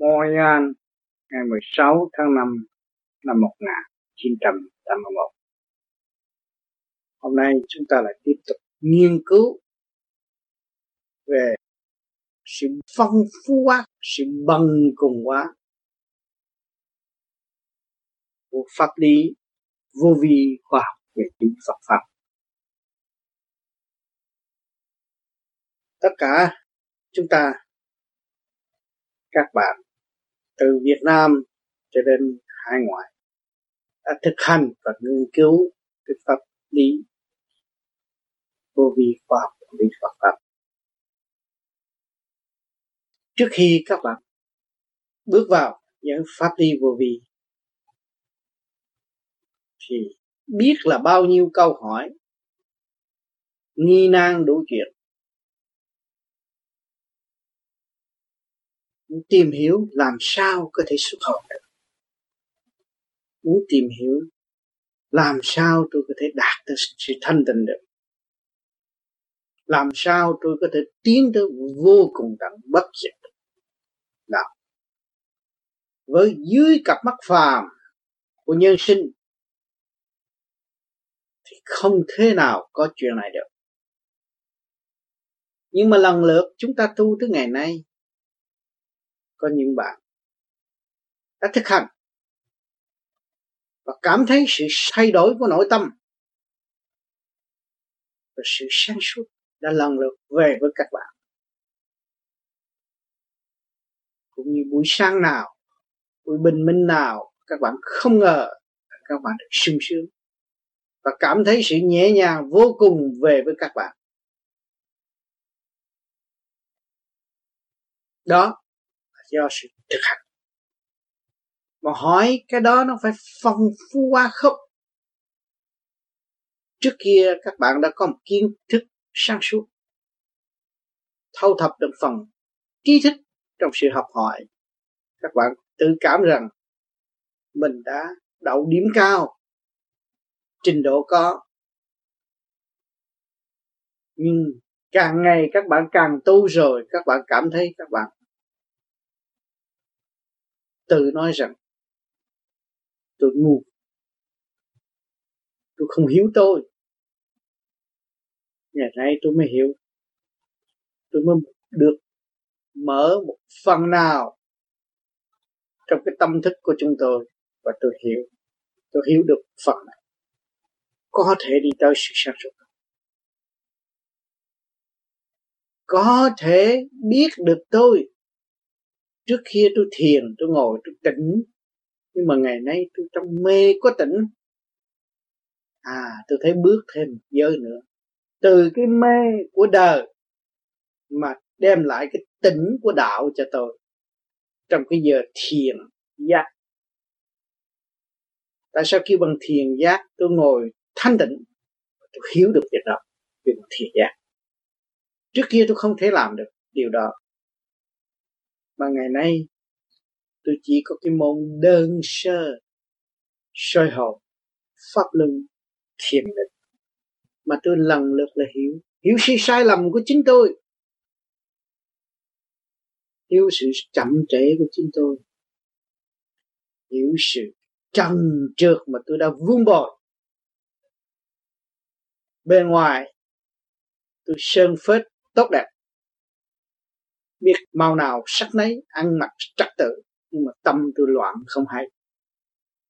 Montreal ngày 16 tháng 5 năm 1981. Hôm nay chúng ta lại tiếp tục nghiên cứu về sự phong phú quá, sự bần cùng quá của pháp lý vô vi khoa học về chính Phật pháp. Tất cả chúng ta các bạn từ Việt Nam cho đến hải ngoại, đã thực hành và nghiên cứu cái pháp lý vô vi khoa học lý Phật pháp. Trước khi các bạn bước vào những pháp lý vô vi, thì biết là bao nhiêu câu hỏi nghi nan đủ chuyện muốn tìm hiểu làm sao có thể xuất hồn được. Muốn tìm hiểu làm sao tôi có thể đạt được sự thanh tịnh được. Làm sao tôi có thể tiến tới vô cùng tận bất diệt nào với dưới cặp mắt phàm của nhân sinh thì không thế nào có chuyện này được. Nhưng mà lần lượt chúng ta tu tới ngày nay có những bạn đã thực hành và cảm thấy sự thay đổi của nội tâm và sự sáng suốt đã lần lượt về với các bạn. Cũng như buổi sáng nào, buổi bình minh nào, các bạn không ngờ các bạn được sung sướng và cảm thấy sự nhẹ nhàng vô cùng về với các bạn. Đó do sự thực hành. Mà hỏi cái đó nó phải phong phú quá không? Trước kia các bạn đã có một kiến thức sáng suốt, thâu thập được phần trí thức trong sự học hỏi. Các bạn tự cảm rằng mình đã đậu điểm cao, trình độ có. Nhưng càng ngày các bạn càng tu rồi, các bạn cảm thấy các bạn tự nói rằng, tôi ngu. Tôi không hiểu tôi. Ngày nay tôi mới hiểu. Tôi mới được mở một phần nào trong cái tâm thức của chúng tôi và tôi hiểu. Tôi hiểu được phần này. Có thể đi tới sự sáng suốt. Có thể biết được tôi trước kia tôi thiền, tôi ngồi, tôi tỉnh. Nhưng mà ngày nay tôi trong mê có tỉnh. À tôi thấy bước thêm giới nữa. Từ cái mê của đời mà đem lại cái tỉnh của đạo cho tôi trong cái giờ thiền giác. Tại sao kêu bằng thiền giác? Tôi ngồi thanh tịnh, tôi hiểu được việc đó, việc thiền giác. Trước kia tôi không thể làm được điều đó mà ngày nay, tôi chỉ có cái môn đơn sơ, soi hồn, pháp luân, thiền định. Mà tôi lần lượt là hiểu hiểu sự sai lầm của chính tôi. Hiểu sự chậm trễ của chính tôi. Hiểu sự trần trượt mà tôi đã vun bồi. Bên ngoài, tôi sơn phết, tốt đẹp biết màu nào sắc nấy, ăn mặc trật tự, nhưng mà tâm tôi loạn không hay.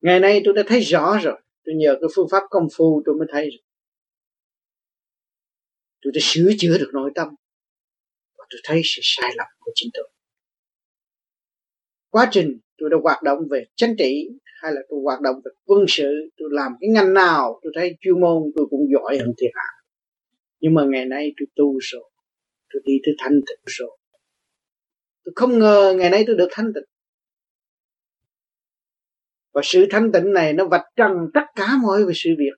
Ngày nay tôi đã thấy rõ rồi, tôi nhờ cái phương pháp công phu tôi mới thấy rồi. Tôi đã sửa chữa được nội tâm, và tôi thấy sự sai lầm của chính tôi. Quá trình tôi đã hoạt động về chính trị, hay là tôi hoạt động về quân sự, tôi làm cái ngành nào tôi thấy chuyên môn tôi cũng giỏi hơn thiên hạ. Nhưng mà ngày nay tôi tu rồi, tôi đi tới thanh tịnh rồi tôi không ngờ ngày nay tôi được thanh tịnh. Và sự thanh tịnh này nó vạch trần tất cả mọi sự việc.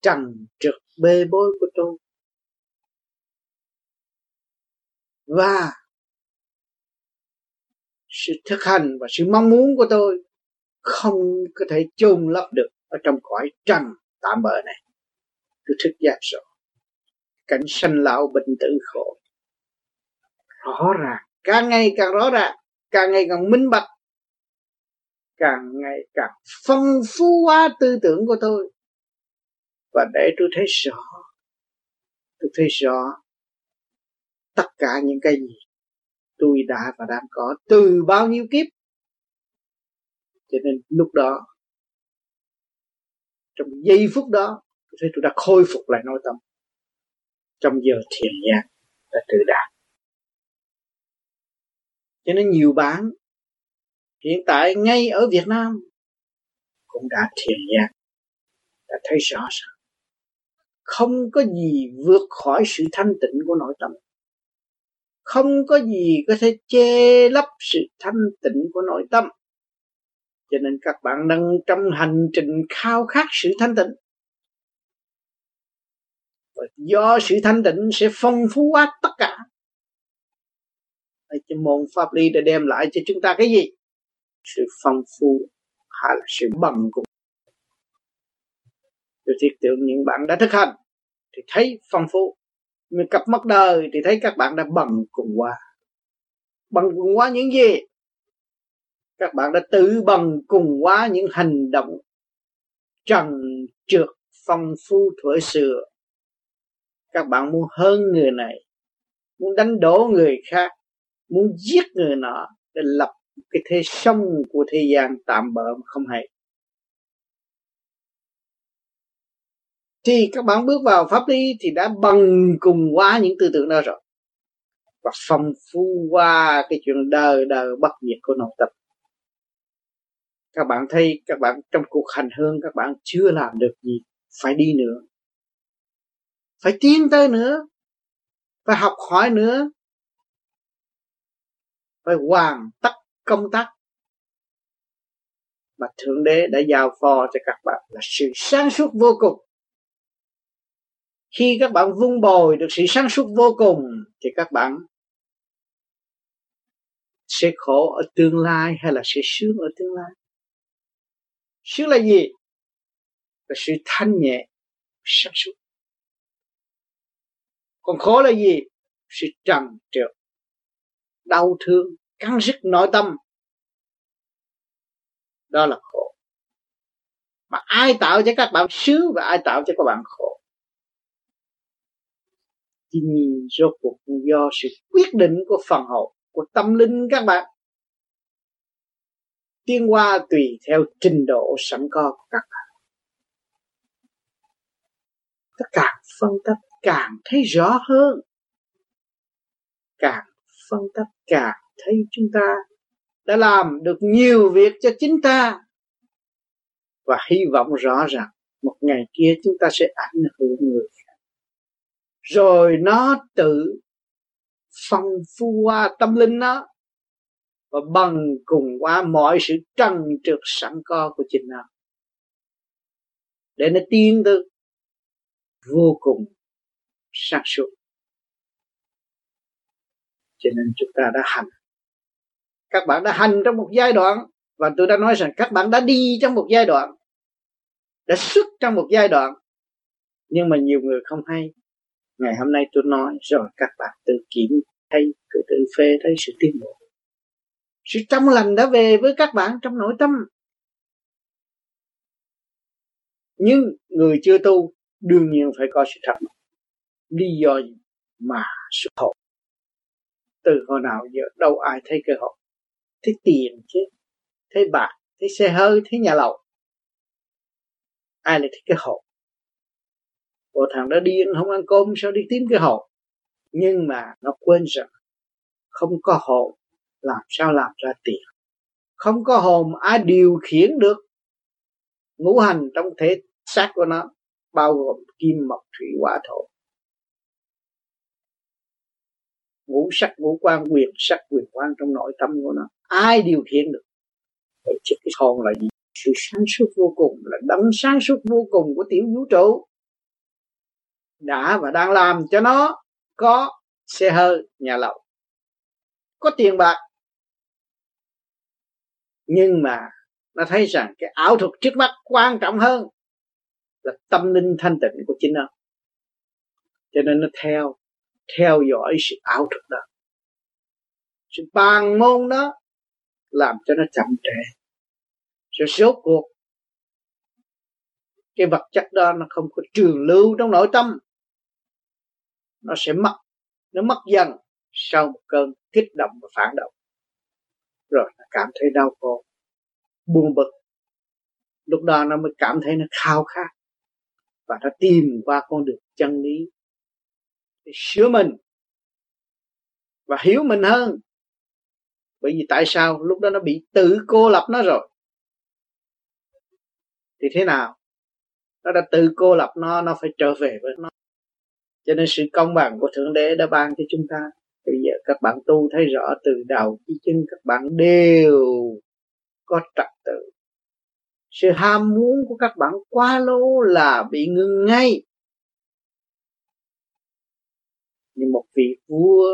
Trần trực bê bối của tôi. Và sự thực hành và sự mong muốn của tôi không có thể chôn lấp được ở trong cõi trần tạm bỡ này. Tôi thức giác rồi. Cảnh sanh lão bệnh tử khổ rõ ràng, càng ngày càng rõ ràng, càng ngày càng minh bạch, càng ngày càng phong phú hóa tư tưởng của tôi. Và để tôi thấy rõ, tôi thấy rõ tất cả những cái gì tôi đã và đang có từ bao nhiêu kiếp. Cho nên lúc đó, trong giây phút đó, tôi thấy tôi đã khôi phục lại nội tâm. Trong giờ thiền nhạc, đã tự đạt cho nên nhiều bạn hiện tại ngay ở Việt Nam cũng đã thiền giác đã thấy rõ ràng. Không có gì vượt khỏi sự thanh tịnh của nội tâm. Không có gì có thể che lấp sự thanh tịnh của nội tâm. Cho nên các bạn đang trong hành trình khao khát sự thanh tịnh. Và do sự thanh tịnh sẽ phong phú quá tất cả cái môn pháp lý đã đem lại cho chúng ta cái gì? Sự phong phú hay là sự bằng cùng. Tôi thiết tưởng những bạn đã thực hành thì thấy phong phú. Mình cặp mắt đời thì thấy các bạn đã bằng cùng qua. Bằng cùng qua những gì? Các bạn đã tự bằng cùng qua những hành động trần trượt, phong phú, thuở xưa. Các bạn muốn hơn người này, muốn đánh đổ người khác muốn giết người nọ để lập cái thế sông của thế gian tạm bỡ mà không hay. Thì các bạn bước vào pháp lý thì đã bằng cùng quá những tư tưởng đó rồi. Và phong phú qua cái chuyện đời đời bất diệt của nội tâm. Các bạn thấy các bạn trong cuộc hành hương các bạn chưa làm được gì, phải đi nữa. Phải tiến tới nữa. Phải học hỏi nữa phải hoàn tất công tác mà thượng đế đã giao phó cho các bạn là sự sáng suốt vô cùng. Khi các bạn vun bồi được sự sáng suốt vô cùng, thì các bạn sẽ khổ ở tương lai hay là sẽ sướng ở tương lai? Sướng là gì? Là sự thanh nhẹ, sáng suốt. Còn khổ là gì? Sự trần trượt đau thương, căng sức, nội tâm. Đó là khổ. Mà ai tạo cho các bạn sướng và ai tạo cho các bạn khổ? Thì nhìn rốt cuộc do sự quyết định của phần hồn của tâm linh các bạn. Tiến qua tùy theo trình độ sẵn có của các bạn. Tất cả phân tích càng thấy rõ hơn, càng phân tích cả, thấy chúng ta đã làm được nhiều việc cho chính ta. Và hy vọng rõ ràng, một ngày kia chúng ta sẽ ảnh hưởng người khác. Rồi nó tự phong phú qua tâm linh nó, và bằng cùng qua mọi sự trần trượt sẵn có của chính nó. Để nó tiến tới vô cùng sáng suốt cho nên chúng ta đã hành. Các bạn đã hành trong một giai đoạn, và tôi đã nói rằng các bạn đã đi trong một giai đoạn, đã xuất trong một giai đoạn. Nhưng mà nhiều người không hay. Ngày hôm nay tôi nói rồi, các bạn tự kiểm thấy tự tự phê thấy sự tiến bộ. Sự trong lành đã về với các bạn trong nội tâm. Nhưng người chưa tu đương nhiên phải có sự thật. Lý do mà xuất hồn từ hồi nào giờ, đâu ai thấy cơ hội. Thấy tiền chứ, thấy bạc, thấy xe hơi, thấy nhà lầu. Ai lại thấy cái hộp bộ thằng đó điên không ăn cơm, sao đi tìm cái hộp nhưng mà nó quên rằng không có hồn, làm sao làm ra tiền? Không có hồn ai điều khiển được. Ngũ hành trong thể xác của nó, bao gồm kim, mộc, thủy, hỏa, thổ. Ngũ sắc, ngũ quan, quyền sắc, quyền quan trong nội tâm của nó. Ai điều khiển được? Vậy chứ cái hồn là gì? Sự sáng suốt vô cùng, là đấng sáng suốt vô cùng của tiểu vũ trụ. Đã và đang làm cho nó có xe hơi, nhà lầu. Có tiền bạc. Nhưng mà nó thấy rằng cái ảo thuật trước mắt quan trọng hơn là tâm linh thanh tịnh của chính nó. Cho nên nó theo theo dõi sự ảo thuật đó. Sự bàn môn đó làm cho nó chậm trễ. Rồi số cuộc, cái vật chất đó nó không có trường lưu trong nội tâm. Nó sẽ mất, nó mất dần sau một cơn kích động và phản động. Rồi nó cảm thấy đau khổ, buồn bực. Lúc đó nó mới cảm thấy nó khao khát và nó tìm qua con đường chân lý để sửa mình và hiểu mình hơn. Bởi vì tại sao? Lúc đó nó bị tự cô lập nó rồi. Thì thế nào? Nó đã tự cô lập nó nó phải trở về với nó. Cho nên sự công bằng của thượng đế đã ban cho chúng ta. Bây giờ các bạn tu thấy rõ từ đầu chí chân, các bạn đều có trật tự. Sự ham muốn của các bạn quá lố là bị ngưng ngay. Như một vị vua,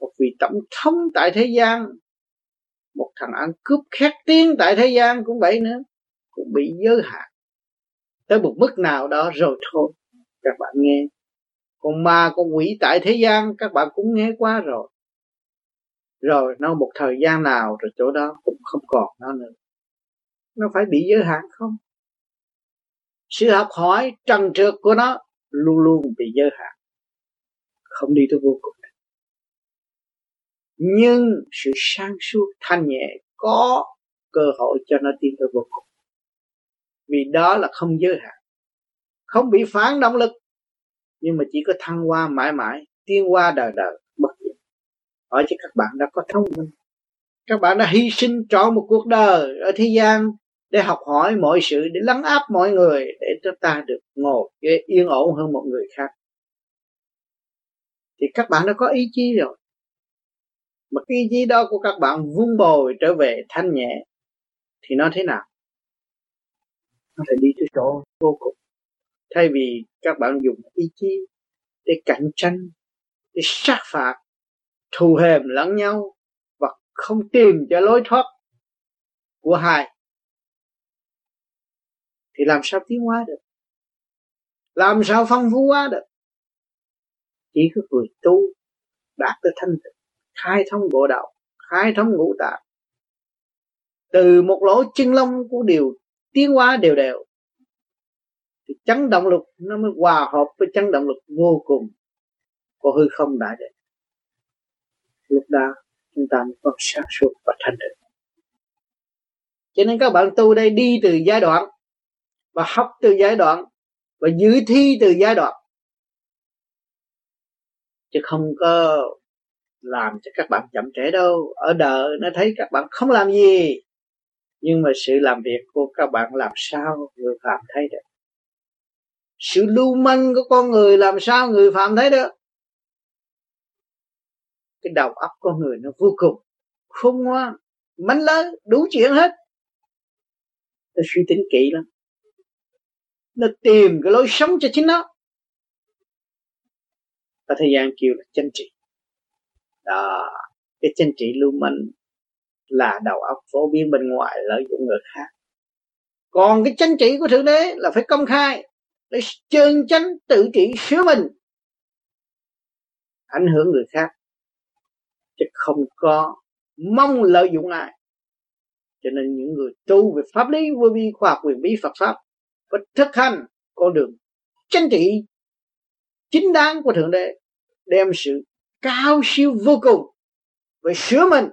một vị tổng thống tại thế gian, một thằng ăn cướp khét tiếng tại thế gian cũng vậy nữa, cũng bị giới hạn. Tới một mức nào đó rồi thôi, các bạn nghe. Con ma, con quỷ tại thế gian, các bạn cũng nghe qua rồi. Rồi, nó một thời gian nào rồi chỗ đó cũng không còn nó nữa. Nó phải bị giới hạn không? Sự học hỏi trần trượt của nó luôn luôn bị giới hạn không đi tới vô cùng nhưng sự sang suốt, thanh nhẹ có cơ hội cho nó tiến tới vô cùng. Vì đó là không giới hạn. Không bị phản động lực, nhưng mà chỉ có thăng hoa mãi mãi, tiến qua đời đời, bất diệt. Hỏi cho các bạn đã có thông minh. Các bạn đã hy sinh trọn một cuộc đời ở thế gian để học hỏi mọi sự, để lắng áp mọi người, để chúng ta được ngồi yên ổn hơn một người khác thì các bạn đã có ý chí rồi. Mà cái ý chí đó của các bạn vun bồi trở về thanh nhẹ, thì nó thế nào? Nó phải đi tới chỗ vô cùng. Thay vì các bạn dùng ý chí để cạnh tranh, để sát phạt, thù hềm lẫn nhau và không tìm cho lối thoát của hai, thì làm sao tiến hóa được? Làm sao phong phú hóa được? Chỉ có người tu đạt tới thanh tịnh, khai thông bộ đạo, khai thông ngũ tạng. Từ một lỗ chân lông của điều tiến hóa đều đều, thì chấn động lực nó mới hòa hợp với chấn động lực vô cùng. Của hư không đại định lúc đó, chúng ta mới có sáng suốt và thanh định cho nên các bạn tu đây đi từ giai đoạn và học từ giai đoạn và dự thi từ giai đoạn chứ không có làm cho các bạn chậm trễ đâu. Ở đời nó thấy các bạn không làm gì, nhưng mà sự làm việc của các bạn làm sao người phạm thấy được? Sự lưu manh của con người làm sao người phạm thấy được? Cái đầu óc con người nó vô cùng khôn ngoan mánh lớn đủ chuyện hết. Nó suy tính kỹ lắm. Nó tìm cái lối sống cho chính nó ở thời gian kêu là chân trị đó. Cái chân trị lưu manh là đầu óc phổ biến bên ngoài lợi dụng người khác. Còn cái chân trị của thượng đế là phải công khai, để chân chánh tự trị sửa mình, ảnh hưởng người khác, chứ không có mong lợi dụng ai. Cho nên những người tu về pháp lý, vô vi, khoa học, quyền bí, Phật pháp, phải thực hành con đường chánh trị chính đáng của thượng đế, đem sự cao siêu vô cùng về sửa mình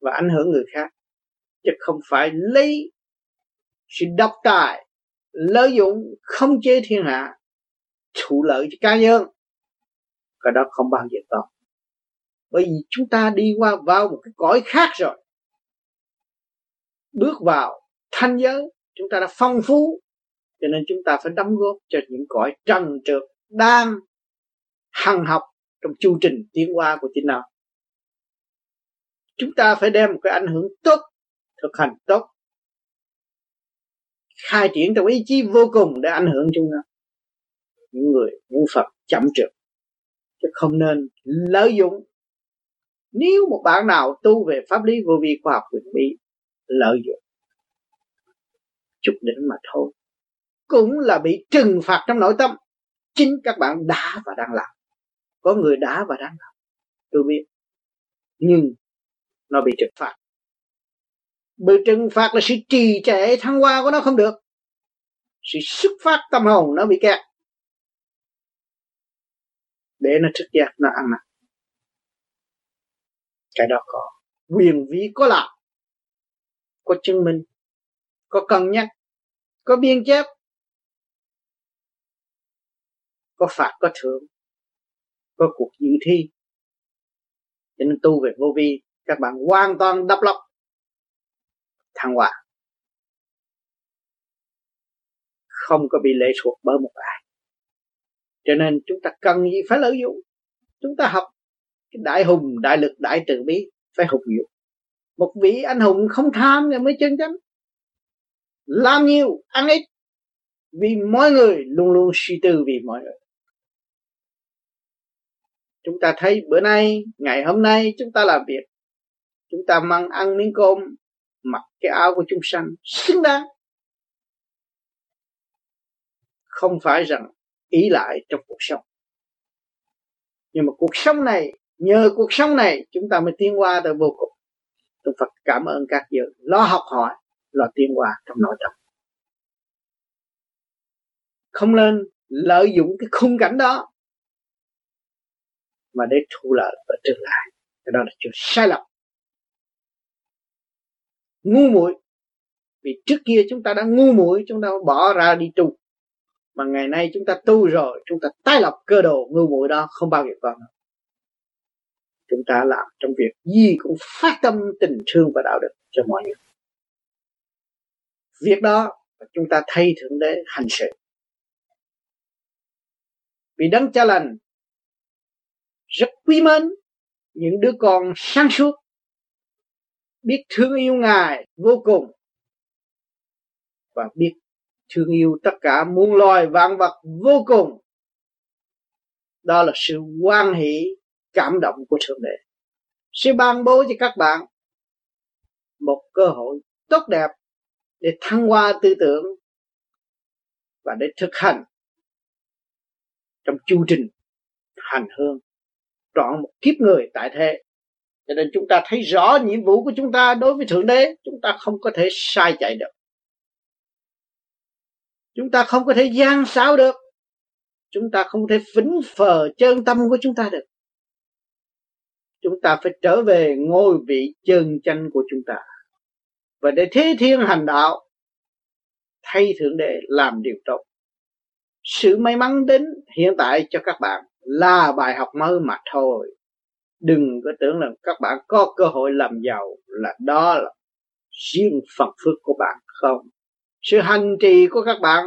và ảnh hưởng người khác, chứ không phải lấy sự độc tài, lợi dụng không chế thiên hạ, thụ lợi cho cá nhân. Cái đó không bao giờ có bởi vì chúng ta đi qua vào một cái cõi khác rồi. Bước vào thanh giới, chúng ta đã phong phú cho nên chúng ta phải đóng góp cho những cõi trần trượt đang hằng học trong chu trình tiến hóa của chính nó. Chúng ta phải đem một cái ảnh hưởng tốt, thực hành tốt, khai triển trong ý chí vô cùng để ảnh hưởng chúng ta những người, những phật chậm trượt, chứ không nên lợi dụng. Nếu một bạn nào tu về pháp lý vô vi khoa học quyền bí, lợi dụng. Chút đỉnh mà thôi cũng là bị trừng phạt trong nội tâm. Chính các bạn đã và đang làm. Có người đã và đang làm. Tôi biết. Nhưng nó bị trừng phạt. Bị trừng phạt là sự trì trệ thăng hoa của nó không được. Sự xuất phát tâm hồn nó bị kẹt. Để nó thức giác nó ăn năn cái đó có quyền vị có làm, có chứng minh, có cân nhắc, có biên chép có phạt, có thưởng, có cuộc dự thi. Cho nên tu về vô vi, các bạn hoàn toàn đắp lọc thăng hoa. Không có bị lệ thuộc bởi một ai. Cho nên chúng ta cần gì phải lợi dụng? Chúng ta học cái đại hùng, đại lực, đại từ bi, phải hùng dụng một vị anh hùng không tham thì mới chân chánh. Làm nhiều, ăn ít. Vì mọi người luôn luôn suy tư vì mọi người chúng ta thấy bữa nay, ngày hôm nay chúng ta làm việc. Chúng ta mang ăn miếng cơm, mặc cái áo của chúng sanh, xứng đáng. Không phải rằng ý lại trong cuộc sống. Nhưng mà cuộc sống này, nhờ cuộc sống này, chúng ta mới tiến qua tới vô cùng. Tôi Phật cảm ơn các vị. Lo học hỏi, lo tiến qua trong nội tâm. Không nên lợi dụng cái khung cảnh đó mà để thu lợi ở tương lai. Cái đó là chuyện sai lầm. Ngu muội. Vì trước kia chúng ta đã ngu muội, chúng ta bỏ ra đi tu. Mà ngày nay chúng ta tu rồi, chúng ta tái lập cơ đồ ngu muội đó không bao giờ còn nữa. Chúng ta làm trong việc gì cũng phát tâm tình thương và đạo đức cho mọi người. Việc đó chúng ta thay thượng đế hành sự. Vì đấng cha lành rất quý mến những đứa con sáng suốt. Biết thương yêu ngài vô cùng và biết thương yêu tất cả muôn loài vạn vật vô cùng. Đó là sự quan hỷ, cảm động của thượng đế. Sẽ ban bố cho các bạn một cơ hội tốt đẹp để thăng hoa tư tưởng và để thực hành trong chu trình hành hương trọn một kiếp người tại thế. Cho nên chúng ta thấy rõ nhiệm vụ của chúng ta đối với thượng đế, chúng ta không có thể sai chạy được. Chúng ta không có thể gian xáo được. Chúng ta không thể phính phờ chân tâm của chúng ta được. Chúng ta phải trở về ngôi vị chân chánh của chúng ta. Và để thế thiên hành đạo, thay thượng đế làm điều tốt. Sự may mắn đến hiện tại cho các bạn là bài học mới mà thôi. Đừng có tưởng rằng các bạn có cơ hội làm giàu là đó là riêng phần phước của bạn không. Sự hành trì của các bạn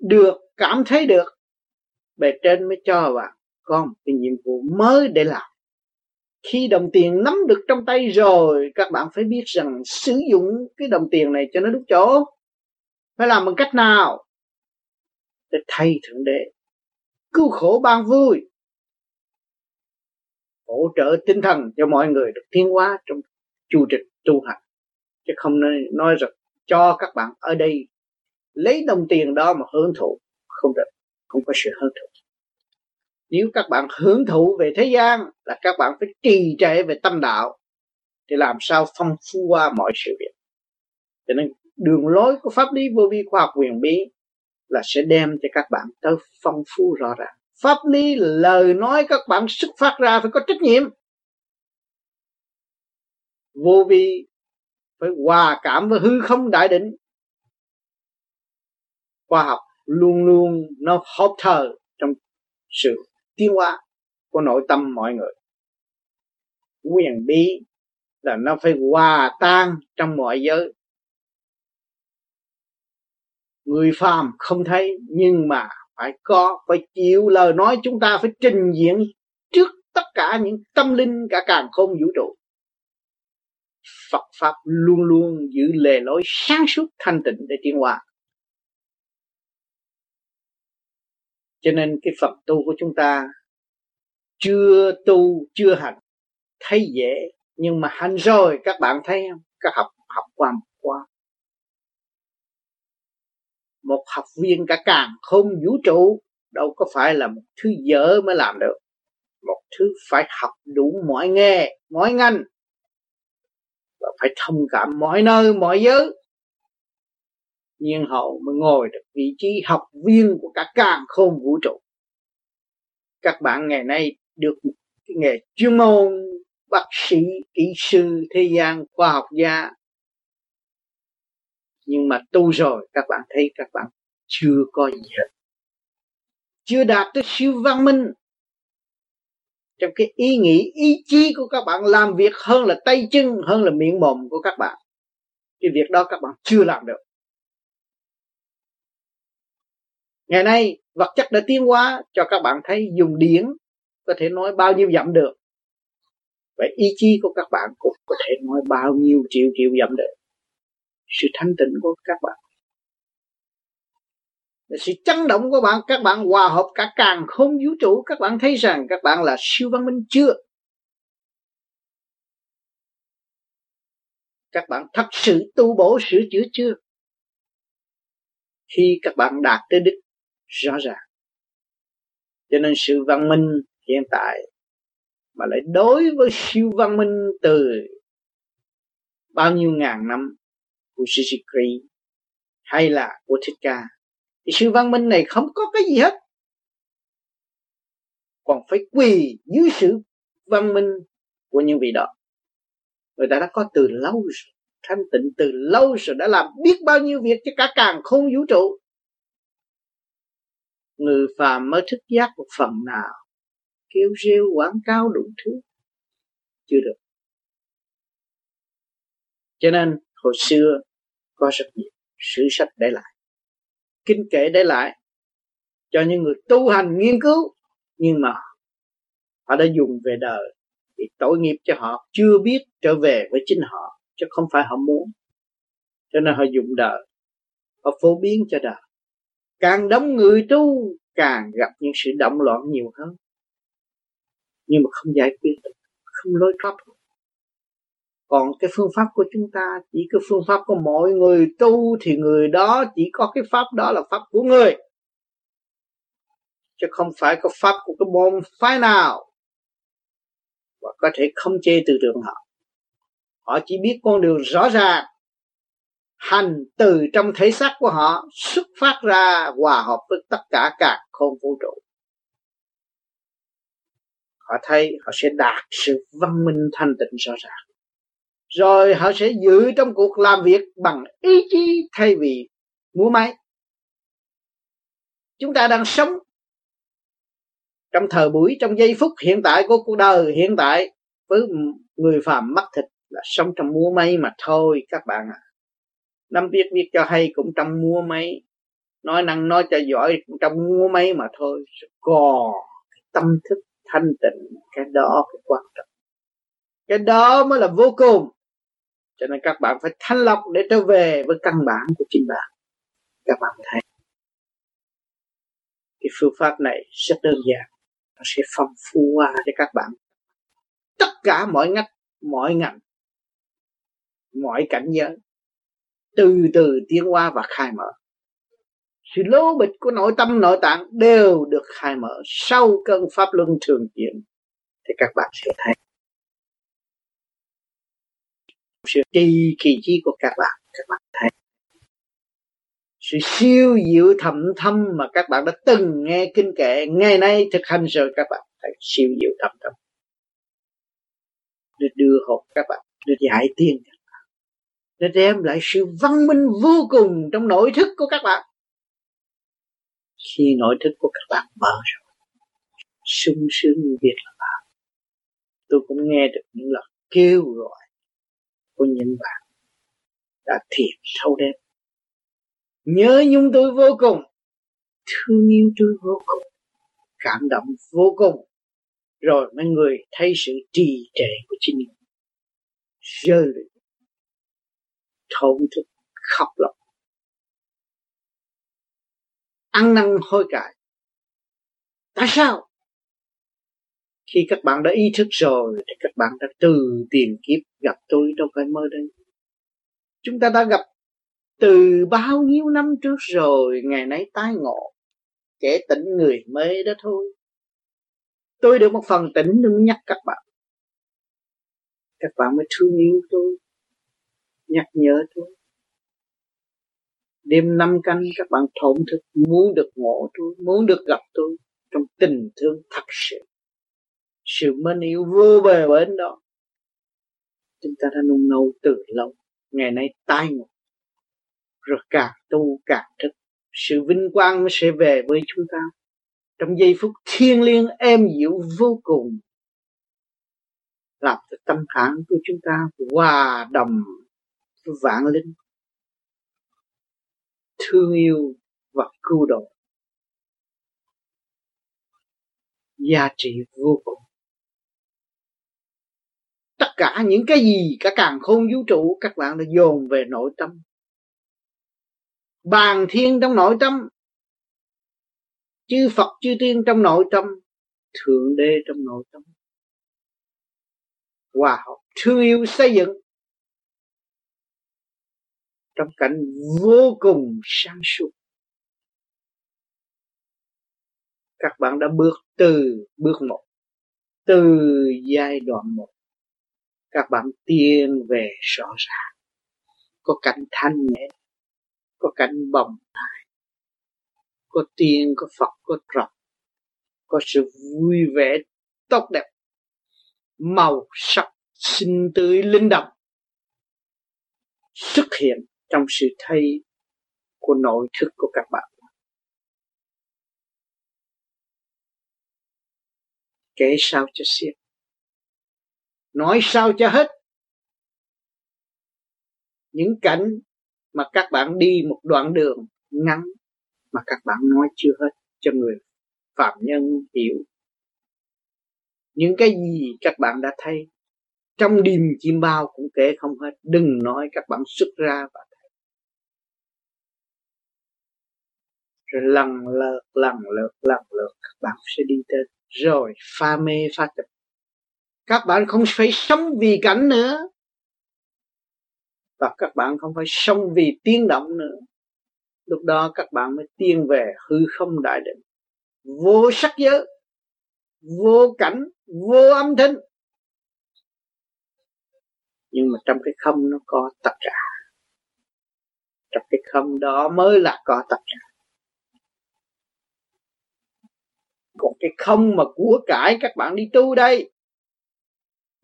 được cảm thấy được. Bề trên mới cho bạn có một cái nhiệm vụ mới để làm. Khi đồng tiền nắm được trong tay rồi, các bạn phải biết rằng sử dụng cái đồng tiền này cho nó đúng chỗ. Phải làm bằng cách nào? Để thay thượng đế cứu khổ ban vui. Hỗ trợ tinh thần cho mọi người được tiến hóa trong chu trình tu hành. Chứ không nên nói rằng cho các bạn ở đây lấy đồng tiền đó mà hưởng thụ. Không được. Không có sự hưởng thụ. Nếu các bạn hưởng thụ về thế gian là các bạn phải trì trệ về tâm đạo thì làm sao phong phú qua mọi sự việc. Cho nên đường lối của pháp lý vô vi khoa học quyền bí là sẽ đem cho các bạn tới phong phú rõ ràng. Pháp lý, lời nói các bạn xuất phát ra phải có trách nhiệm. Vô vi phải hòa cảm với hư không đại định. Khoa học luôn luôn nó hợp thờ trong sự tiến hóa của nội tâm mọi người. Quyền bí là nó phải hòa tan trong mọi giới người phàm không thấy, nhưng mà phải có, phải chịu lời nói chúng ta, phải trình diễn trước tất cả những tâm linh, cả càng không vũ trụ. Phật pháp luôn luôn giữ lề lối sáng suốt, thanh tịnh để tiến hóa. Cho nên cái Phật tu của chúng ta chưa tu, chưa hành, thấy dễ, nhưng mà hành rồi, các bạn thấy không? Các học học qua một qua một học viên cả càng không vũ trụ, đâu có phải là một thứ dở mới làm được. Một thứ phải học đủ mọi nghề, mọi ngành. Và phải thông cảm mọi nơi, mọi giới. Nhiên hậu mới ngồi được vị trí học viên của cả càng không vũ trụ. Các bạn ngày nay được cái nghề chuyên môn, bác sĩ, kỹ sư, thế gian, khoa học gia nhưng mà tu rồi, các bạn thấy các bạn chưa có gì hết. Chưa đạt tới siêu văn minh. Trong cái ý nghĩ, ý chí của các bạn làm việc hơn là tay chân, hơn là miệng mồm của các bạn. Cái việc đó các bạn chưa làm được. Ngày nay, vật chất đã tiến hóa, cho các bạn thấy dùng điển có thể nói bao nhiêu dặm được. Và ý chí của các bạn cũng có thể nói bao nhiêu triệu triệu dặm được sự thanh tịnh của các bạn. Sự chấn động của bạn, các bạn hòa hợp cả càng không vũ trụ, các bạn thấy rằng các bạn là siêu văn minh chưa? Các bạn thật sự tu bổ, sửa chữa chưa? Khi các bạn đạt tới đích, rõ ràng. Cho nên sự văn minh hiện tại mà lại đối với siêu văn minh từ bao nhiêu ngàn năm của Sisikri hay là của Thích Ca, thì sự văn minh này không có cái gì hết. Còn phải quỳ dưới sự văn minh của những vị đó. Người ta đã có từ lâu rồi, thanh tịnh từ lâu rồi, đã làm biết bao nhiêu việc cho cả càng không vũ trụ. Người phàm mới thức giác một phần nào, kêu rêu quảng cáo đủ thứ, chưa được. Cho nên hồi xưa có rất nhiều sử sách để lại, kinh kệ để lại cho những người tu hành nghiên cứu, nhưng mà họ đã dùng về đời thì tội nghiệp cho họ, chưa biết trở về với chính họ, chứ không phải họ muốn. Cho nên họ dùng đời, họ phổ biến cho đời. Càng đông người tu, càng gặp những sự động loạn nhiều hơn. Nhưng mà không giải quyết được, không lối thoát còn cái phương pháp của chúng ta, chỉ cái phương pháp của mọi người tu thì người đó chỉ có cái pháp đó là pháp của người. Chứ không phải có pháp của cái môn phái nào và có thể không chê từ trường họ. Họ chỉ biết con đường rõ ràng, hành từ trong thể xác của họ, xuất phát ra, hòa hợp với tất cả các không vũ trụ. Họ thấy họ sẽ đạt sự văn minh thanh tịnh rõ ràng rồi họ sẽ giữ trong cuộc làm việc bằng ý chí thay vì múa máy. Chúng ta đang sống trong thời buổi, trong giây phút hiện tại của cuộc đời hiện tại với người phàm mắt thịt là sống trong múa máy mà thôi, các bạn ạ. À. năm viết viết cho hay cũng trong múa máy. Nói năng nói cho giỏi cũng trong múa máy mà thôi. Còn tâm thức thanh tịnh, cái đó cái quan trọng. Cái đó mới là vô cùng cho nên các bạn phải thanh lọc để trở về với căn bản của chính bạn. Các bạn thấy. Cái phương pháp này rất đơn giản. Nó sẽ phong phú qua cho các bạn. Tất cả mọi ngách, mọi ngành, mọi cảnh giới, từ từ tiến qua và khai mở. Sự lố bịch của nội tâm, nội tạng đều được khai mở sau cơn pháp luân thường chuyển. Thì các bạn sẽ thấy sự kỳ kỳ trí của các bạn. Các bạn thấy. Sự siêu diệu thầm thâm mà các bạn đã từng nghe kinh kệ ngày nay thực hành rồi, các bạn thấy siêu diệu thầm thâm. Để đưa hồn các bạn để giải tiên các bạn. Để đem lại sự văn minh vô cùng trong nội thức của các bạn. Khi nội thức của các bạn mở rồi sung sướng như việc là bạn. Tôi cũng nghe được những lời kêu gọi của những bạn đã thiệt sâu đêm. Nhớ nhung tôi vô cùng. Thương yêu tôi vô cùng. Cảm động vô cùng. Rồi mấy người thấy sự trì trệ của chính mình. Rơi lệ. Thổn thức, khóc lóc. Ăn năn hối cải. Tại sao? Khi các bạn đã ý thức rồi thì các bạn đã từ tìm kiếp gặp tôi đâu phải mơ đây chúng ta đã gặp từ bao nhiêu năm trước rồi, ngày nay tái ngộ, kẻ tỉnh người mê đó thôi. Tôi được một phần tỉnh đừng nhắc các bạn. Các bạn mới thương yêu tôi, nhắc nhở tôi. Đêm năm canh, các bạn thổn thức, muốn được ngộ tôi, muốn được gặp tôi trong tình thương thật sự sự mến yêu vô bờ bến đó. Chúng ta đã nung nấu từ lâu. Ngày nay tai ngộ. Rồi càng tu càng thức. Sự vinh quang nó sẽ về với chúng ta. Trong giây phút thiêng liêng êm dịu vô cùng, làm cho tâm khảm của chúng ta hòa đồng với vạn linh. Thương yêu và cứu độ. Giá trị vô cùng tất cả những cái gì cả càng khôn vũ trụ, các bạn đã dồn về nội tâm. Bàn thiên trong nội tâm, chư Phật, chư tiên trong nội tâm, thượng đế trong nội tâm. Hòa hợp thương yêu xây dựng. Trong cảnh vô cùng sáng suốt. Các bạn đã bước từ bước một, từ giai đoạn một các bạn tiến về rõ ràng. Có cảnh thanh nhẹ, có cảnh bồng thai có tiên, có phật, có trọc có sự vui vẻ tốt đẹp, màu sắc xinh tươi linh động xuất hiện trong sự thay của nội thức của các bạn. Kể sao cho xiết nói sao cho hết. Những cảnh mà các bạn đi một đoạn đường ngắn mà các bạn nói chưa hết cho người phạm nhân hiểu. Những cái gì các bạn đã thấy trong đêm chim bao cũng kể không hết. Đừng nói các bạn xuất ra và thấy. Rồi lần lượt lần lượt lần lượt các bạn sẽ đi tới. Rồi, pha mê, pha tập các bạn không phải sống vì cảnh nữa. Và các bạn không phải sống vì tiếng động nữa. Lúc đó các bạn mới tiên về hư không đại định. Vô sắc giới, vô cảnh, vô âm thanh. Nhưng mà trong cái không nó có tất cả. Trong cái không đó mới là có tất cả. Còn cái không mà của cải các bạn đi tu đây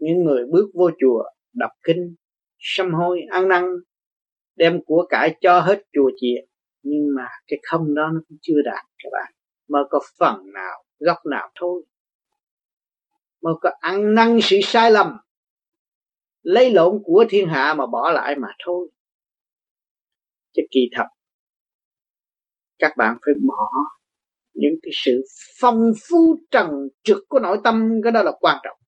những người bước vô chùa đọc kinh, sám hối, ăn năn, đem của cải cho hết chùa chiền. Nhưng mà cái không đó nó cũng chưa đạt các bạn. Mới có phần nào, góc nào thôi. Mới có ăn năn sự sai lầm, lấy lộn của thiên hạ mà bỏ lại mà thôi. Chứ kỳ thật, các bạn phải bỏ những cái sự phong phú trần trực của nội tâm, cái đó là quan trọng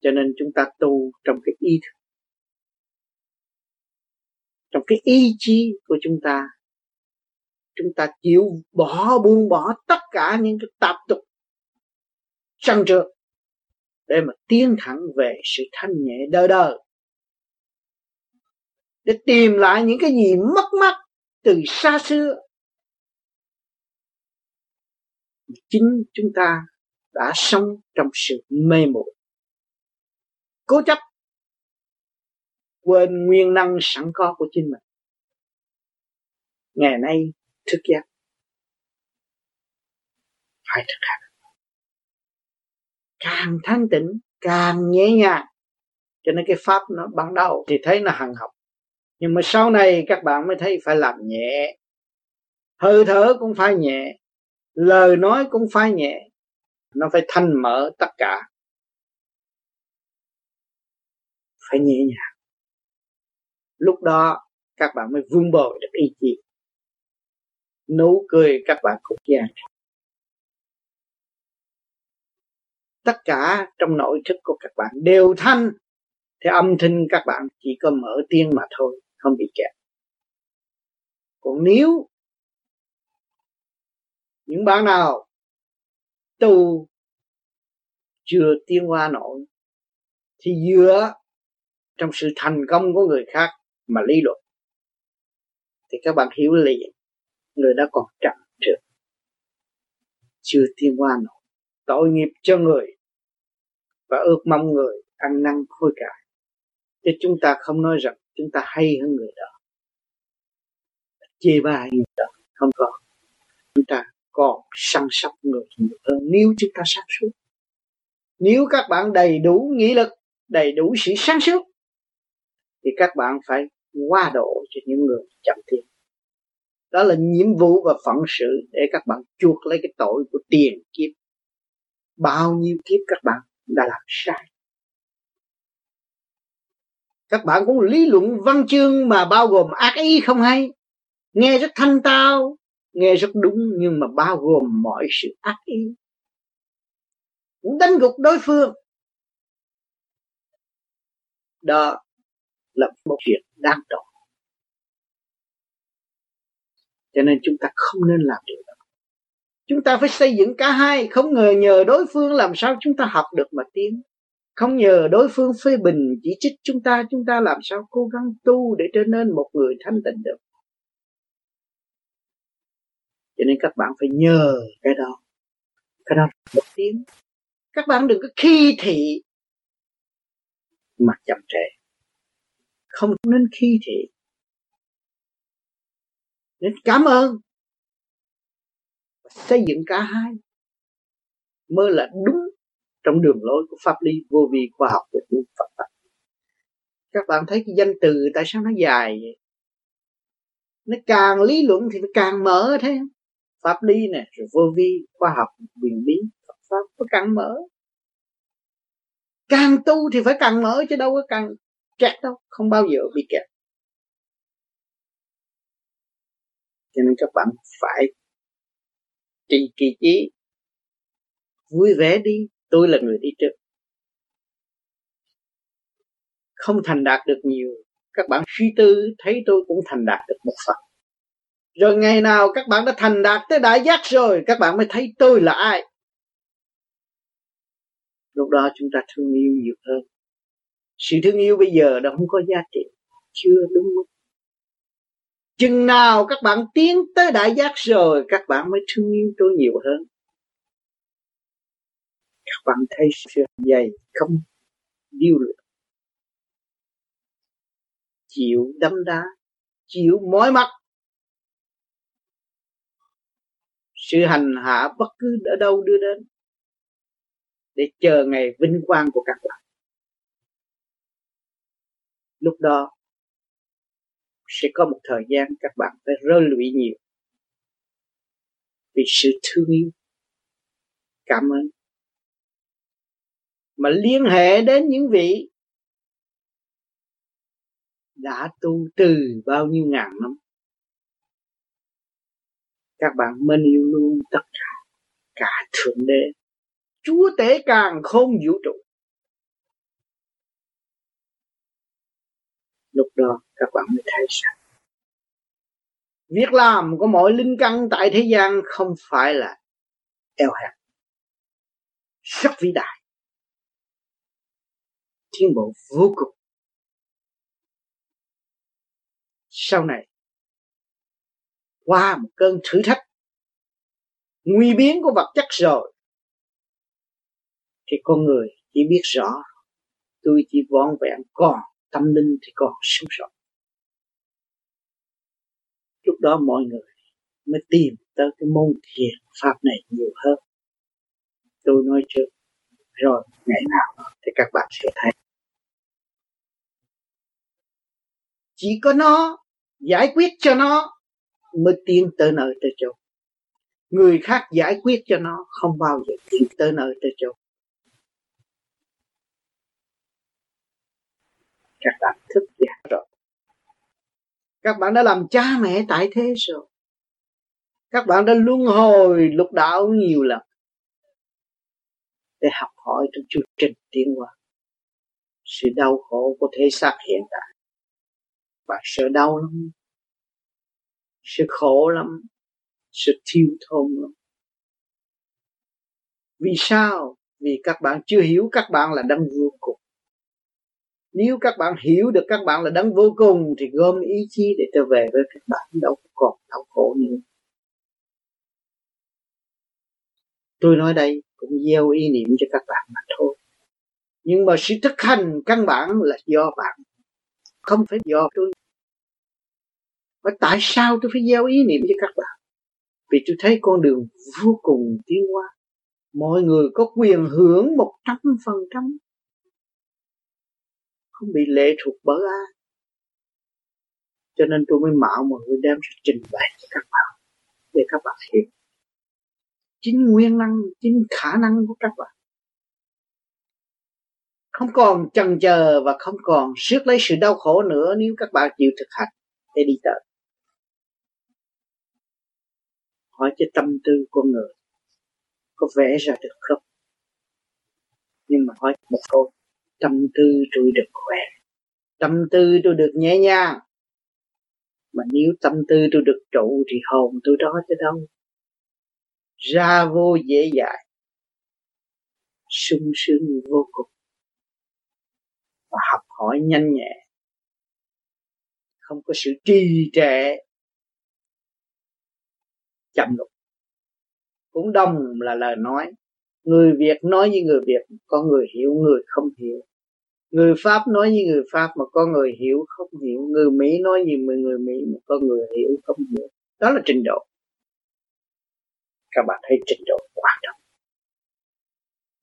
cho nên chúng ta tu trong cái ý thức, trong cái ý chí của chúng ta. Chúng ta chịu bỏ buông bỏ tất cả những cái tạp tục trăng trượt để mà tiến thẳng về sự thanh nhẹ đời đời để tìm lại những cái gì mất mát từ xa xưa. Chính chúng ta đã sống trong sự mê muội cố chấp. Quên nguyên năng sẵn có của chính mình. Ngày nay, thức giác. Phải thực hành. Càng thanh tịnh, càng nhẹ nhàng. Cho nên cái pháp nó ban đầu thì thấy nó hằng học. Nhưng mà sau này các bạn mới thấy phải làm nhẹ. Hơi thở cũng phải nhẹ. Lời nói cũng phải nhẹ. Nó phải thanh mở tất cả. Phải nhẹ nhàng. Lúc đó, các bạn mới vun bồi được ý chí nụ cười các bạn cũng già. tất cả trong nội thức của các bạn đều thanh, thì âm thanh các bạn chỉ có mở tiếng mà thôi, không bị kẹt. Còn nếu những bạn nào tu chưa tiến qua nổi, thì dựa trong sự thành công của người khác mà lý luận. Thì các bạn hiểu liền người đó còn chậm trượt, chưa tiên qua nổi. Tội nghiệp cho người và ước mong người ăn năn khôi cải. Chứ chúng ta không nói rằng chúng ta hay hơn người đó. Chê bai người đó không có. Chúng ta còn săn sóc người hơn. Nếu chúng ta sáng suốt, nếu các bạn đầy đủ nghị lực, đầy đủ sự sáng suốt thì các bạn phải qua độ cho những người chậm tiến đó là nhiệm vụ và phận sự để các bạn chuộc lấy cái tội của tiền kiếp. Bao nhiêu kiếp các bạn đã làm sai. Các bạn cũng lý luận văn chương mà bao gồm ác ý không hay. Nghe rất thanh tao, nghe rất đúng nhưng mà bao gồm mọi sự ác ý. Đánh gục đối phương. Đó là một chuyện đáng tội cho nên chúng ta không nên làm điều đó. Chúng ta phải xây dựng cả hai, không ngờ nhờ đối phương làm sao chúng ta học được mà tiến. Không nhờ đối phương phê bình chỉ trích chúng ta chúng ta làm sao cố gắng tu để trở nên một người thanh tịnh được. Cho nên các bạn phải nhờ cái đó. Cái đó một tiếng. Các bạn đừng có khi thị mà chậm trễ không nên khi thị. Nên cảm ơn. Xây dựng cả hai. Mới là đúng trong đường lối của pháp lý vô vi khoa học của của Phật. Pháp các bạn thấy cái danh từ tại sao nó dài vậy? Nó càng lý luận thì nó càng mở thế. Pháp lý nè, rồi vô vi khoa học, quyền bí, Phật pháp nó càng mở. Càng tu thì phải càng mở chứ đâu có càng kẹt đâu, không bao giờ bị kẹt. Cho nên các bạn phải trì kỳ trí, vui vẻ đi, tôi là người đi trước. Không thành đạt được nhiều, các bạn suy tư thấy tôi cũng thành đạt được một phần. Rồi ngày nào các bạn đã thành đạt tới đại giác rồi, các bạn mới thấy tôi là ai. Lúc đó chúng ta thương yêu nhiều hơn sự thương yêu bây giờ đã không có giá trị chưa đúng mức. Chừng nào các bạn tiến tới đại giác rồi các bạn mới thương yêu tôi nhiều hơn. Các bạn thấy sự dày không điêu luyện. Chịu đấm đá chịu mỏi mắt, sự hành hạ bất cứ ở đâu đưa đến để chờ ngày vinh quang của các bạn lúc đó sẽ có một thời gian các bạn phải rơi lụy nhiều. Vì sự thương yêu. Cảm ơn. Mà liên hệ đến những vị đã tu từ bao nhiêu ngàn năm, các bạn mến yêu luôn tất cả cả thượng đế. Chúa tể càng không vũ trụ. Lúc đó các bạn mới thấy rằng, việc làm của mọi linh căn tại thế gian không phải là eo hẹp, rất vĩ đại, tiến bộ vô cùng. Sau này, qua một cơn thử thách, nguy biến của vật chất rồi, thì con người chỉ biết rõ, tôi chỉ vón vẹn còn tâm linh thì còn sống sót. Lúc đó mọi người mới tìm tới cái môn thiền pháp này nhiều hơn. Tôi nói trước rồi ngày nào thì các bạn sẽ thấy. Chỉ có nó giải quyết cho nó mới tiến tới nơi tới chỗ. Người khác giải quyết cho nó không bao giờ tiến tới nơi tới chỗ. Các bạn thức giác rồi. Các bạn đã làm cha mẹ tại thế rồi. Các bạn đã luân hồi lục đạo nhiều lần. Để học hỏi trong chương trình tiến hóa sự đau khổ của thế xác hiện tại. Bạn sợ đau lắm. Sợ khổ lắm. Sợ thiêu thông lắm. Vì sao? Vì các bạn chưa hiểu các bạn là đấng vô cùng nếu các bạn hiểu được các bạn là đấng vô cùng, thì gom ý chí để trở về với các bạn. Đâu còn đau khổ nữa. Tôi nói đây cũng gieo ý niệm cho các bạn mà thôi. Nhưng mà sự thực hành căn bản là do bạn, không phải do tôi. Và tại sao tôi phải gieo ý niệm cho các bạn? Vì tôi thấy con đường vô cùng tiến hóa. Mọi người có quyền hưởng một trăm phần trăm không bị lệ thuộc bởi ai. Cho nên tôi mới mạo một người đem ra trình bày cho các bạn, để các bạn hiểu. Chính nguyên năng, chính khả năng của các bạn. Không còn chần chờ và không còn siết lấy sự đau khổ nữa nếu các bạn chịu thực hành để đi tới. Hỏi cho tâm tư con người có vẽ ra được không? Nhưng mà hỏi một câu tâm tư tôi được khỏe. Tâm tư tôi được nhẹ nhàng. Mà nếu tâm tư tôi được trụ thì hồn tôi đó tới đâu. Ra vô dễ dãi. Sung sướng vô cùng. Và học hỏi nhanh nhẹ. Không có sự trì trệ. Chậm lục. Cũng đông là lời nói. Người việt nói với người việt. Có người hiểu, người không hiểu người pháp nói với người pháp mà có người hiểu không hiểu. Người mỹ nói với người người mỹ mà có người hiểu không hiểu. Đó là trình độ. Các bạn thấy trình độ quan trọng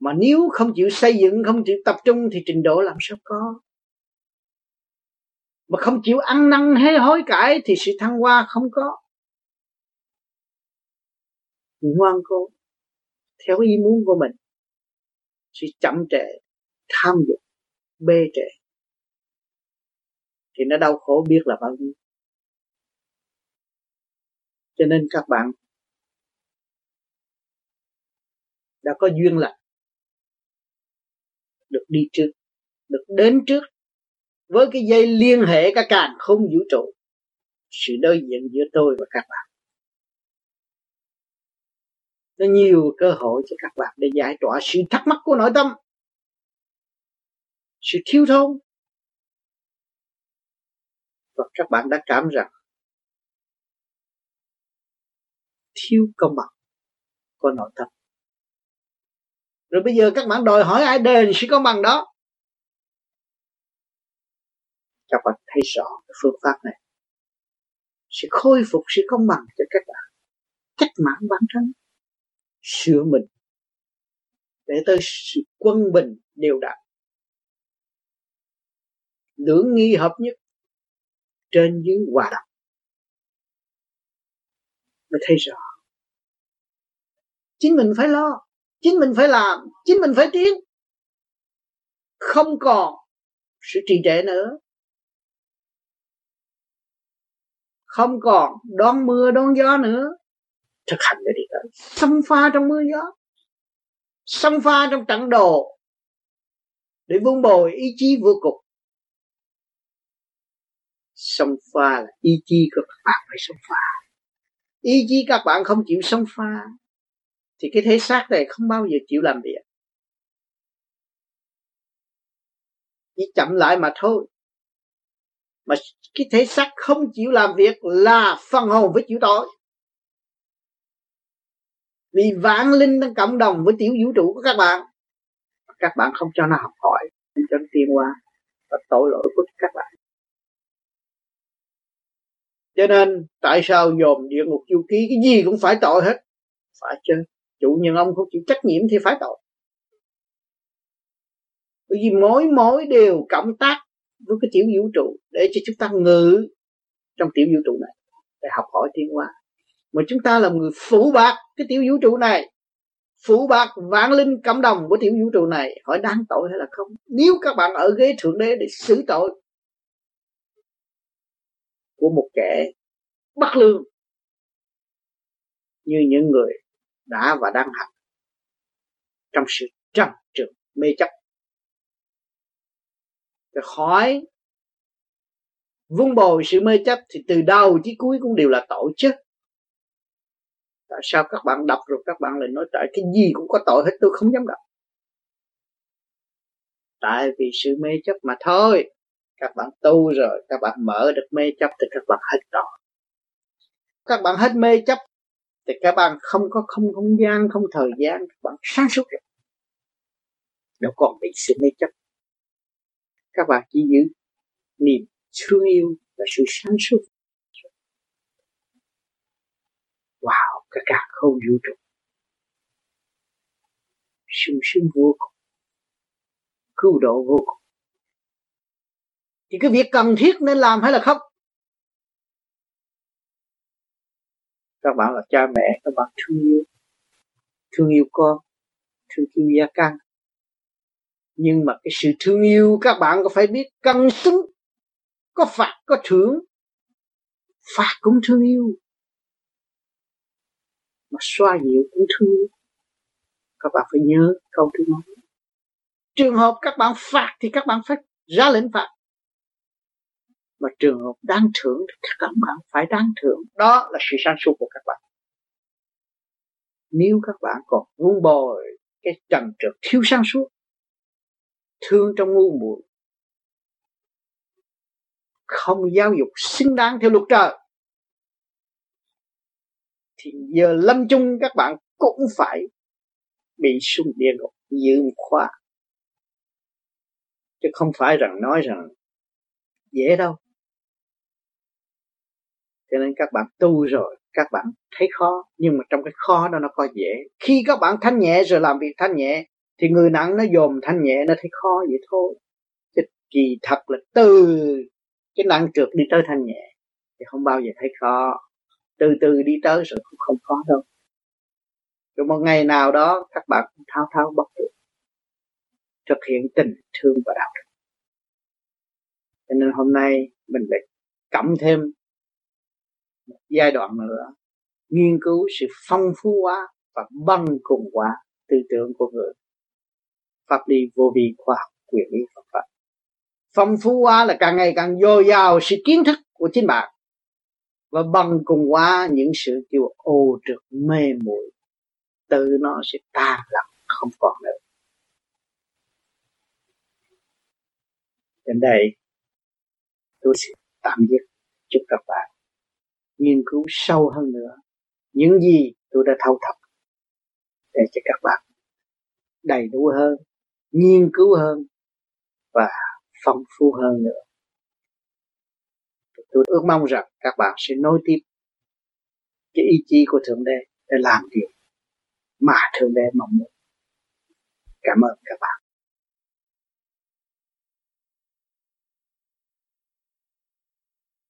mà nếu không chịu xây dựng, không chịu tập trung thì trình độ làm sao có? Mà không chịu ăn năn hay hối cải thì sự thăng hoa không có. Ngoan cố, theo ý muốn của mình, sự chậm trễ, tham dục bê trễ. Thì nó đau khổ biết là bao nhiêu. Cho nên các bạn đã có duyên lành được đi trước, được đến trước với cái dây liên hệ cả càng không vũ trụ. Sự đối diện giữa tôi và các bạn. Nó nhiều cơ hội cho các bạn để giải tỏa sự thắc mắc của nội tâm sự thiếu thốn. Và các bạn đã cảm rằng thiếu công bằng của nội tâm. Rồi bây giờ các bạn đòi hỏi ai đền sự công bằng đó? Các bạn thấy rõ cái phương pháp này. Sẽ khôi phục sự công bằng cho các bạn. Cách mạng bản thân. Sửa mình. Để tới sự quân bình, đều đặn lưỡng nghi hợp nhất trên dưới hòa đồng. Mới thấy rõ. Chính mình phải lo, chính mình phải làm, chính mình phải tiến. Không còn sự trì trệ nữa. Không còn đón mưa đón gió nữa. Thực hành để đi tới xông pha trong mưa gió. Xông pha trong trận đồ. Để vun bồi ý chí vô cùng xâm pha là ý chí của các bạn phải xâm pha. Ý chí các bạn không chịu xâm pha, thì cái thế xác này không bao giờ chịu làm việc. Chỉ chậm lại mà thôi. Mà cái thể xác không chịu làm việc là phần hồn với chịu tội. Vì vạn linh đang cộng đồng với tiểu vũ trụ của các bạn. Các bạn không cho nó học hỏi, không cho nó tiên qua và tội lỗi của các bạn cho nên, tại sao dồn địa ngục chu ký, cái gì cũng phải tội hết. Phải chứ, chủ nhân ông không chịu trách nhiệm thì phải tội. Bởi vì mỗi mỗi đều cộng tác với cái tiểu vũ trụ để cho chúng ta ngự trong tiểu vũ trụ này, để học hỏi tiến hóa mà chúng ta là người phủ bạc cái tiểu vũ trụ này, phủ bạc vạn linh cộng đồng của tiểu vũ trụ này, hỏi đáng tội hay là không? Nếu các bạn ở ghế thượng đế để xử tội của một kẻ bất lương như những người đã và đang hành trong sự trầm trượt, mê chấp. Cái khói vun bồi sự mê chấp thì từ đầu chí cuối cũng đều là tội chứ. Tại sao các bạn đọc rồi các bạn lại nói tại cái gì cũng có tội hết, tôi không dám đọc. Tại vì sự mê chấp mà thôi các bạn tu rồi, các bạn mở được mê chấp thì các bạn hết tội các bạn hết mê chấp thì các bạn không có không không gian, không thời gian, các bạn sáng suốt rồi đâu còn bị sự mê chấp. Các bạn chỉ giữ niềm thương yêu và sự sáng suốt. Wow cái cả không vũ trụ. Sung sướng vô cùng. Cứu độ vô cùng thì cái việc cần thiết nên làm hay là không? Các bạn là cha mẹ, các bạn thương yêu. Thương yêu con, thương yêu gia căn. Nhưng mà cái sự thương yêu các bạn có phải biết cân xứng, có phạt, có thưởng? Phạt cũng thương yêu. Mà xoa dịu cũng thương yêu. Các bạn phải nhớ câu thứ nói trường hợp các bạn phạt thì các bạn phải ra lệnh phạt và trường hợp đáng thưởng thì các bạn phải đáng thưởng. Đó là sự sáng suốt của các bạn. Nếu các bạn còn vun bồi, cái trần trượt thiếu sáng suốt, thương trong ngu muội, không giáo dục xứng đáng theo luật trời, thì giờ lâm chung các bạn cũng phải bị xuống địa ngục dự khóa chứ không phải rằng nói rằng dễ đâu cho nên các bạn tu rồi, các bạn thấy khó, nhưng mà trong cái khó đó nó có dễ. Khi các bạn thanh nhẹ rồi làm việc thanh nhẹ, thì người nặng nó dồn thanh nhẹ, nó thấy khó vậy thôi. Chứ kỳ thật là từ cái nặng trượt đi tới thanh nhẹ, thì không bao giờ thấy khó. Từ từ đi tới rồi cũng không khó đâu. Rồi một ngày nào đó, các bạn cũng thao thao bất tuyệt thực hiện tình thương và đạo đức. Cho nên hôm nay mình lại cộng thêm một giai đoạn nữa. Nghiên cứu sự phong phú hóa và băng cùng hóa tư tưởng của người. Pháp lý vô vi khoa học, quyền lý Phật pháp. Phong phú hóa là càng ngày càng dồi dào sự kiến thức của chính bạn. Và bằng cùng hóa những sự kiểu ô trực mê muội. Tự nó sẽ tan lặng, không còn nữa. Đến đây, tôi sẽ tạm dứt chúc các bạn nghiên cứu sâu hơn nữa những gì tôi đã thâu thập để cho các bạn đầy đủ hơn, nghiên cứu hơn và phong phú hơn nữa. Tôi ước mong rằng các bạn sẽ nối tiếp cái ý chí của thượng đế để làm điều mà thượng đế mong muốn. Cảm ơn các bạn.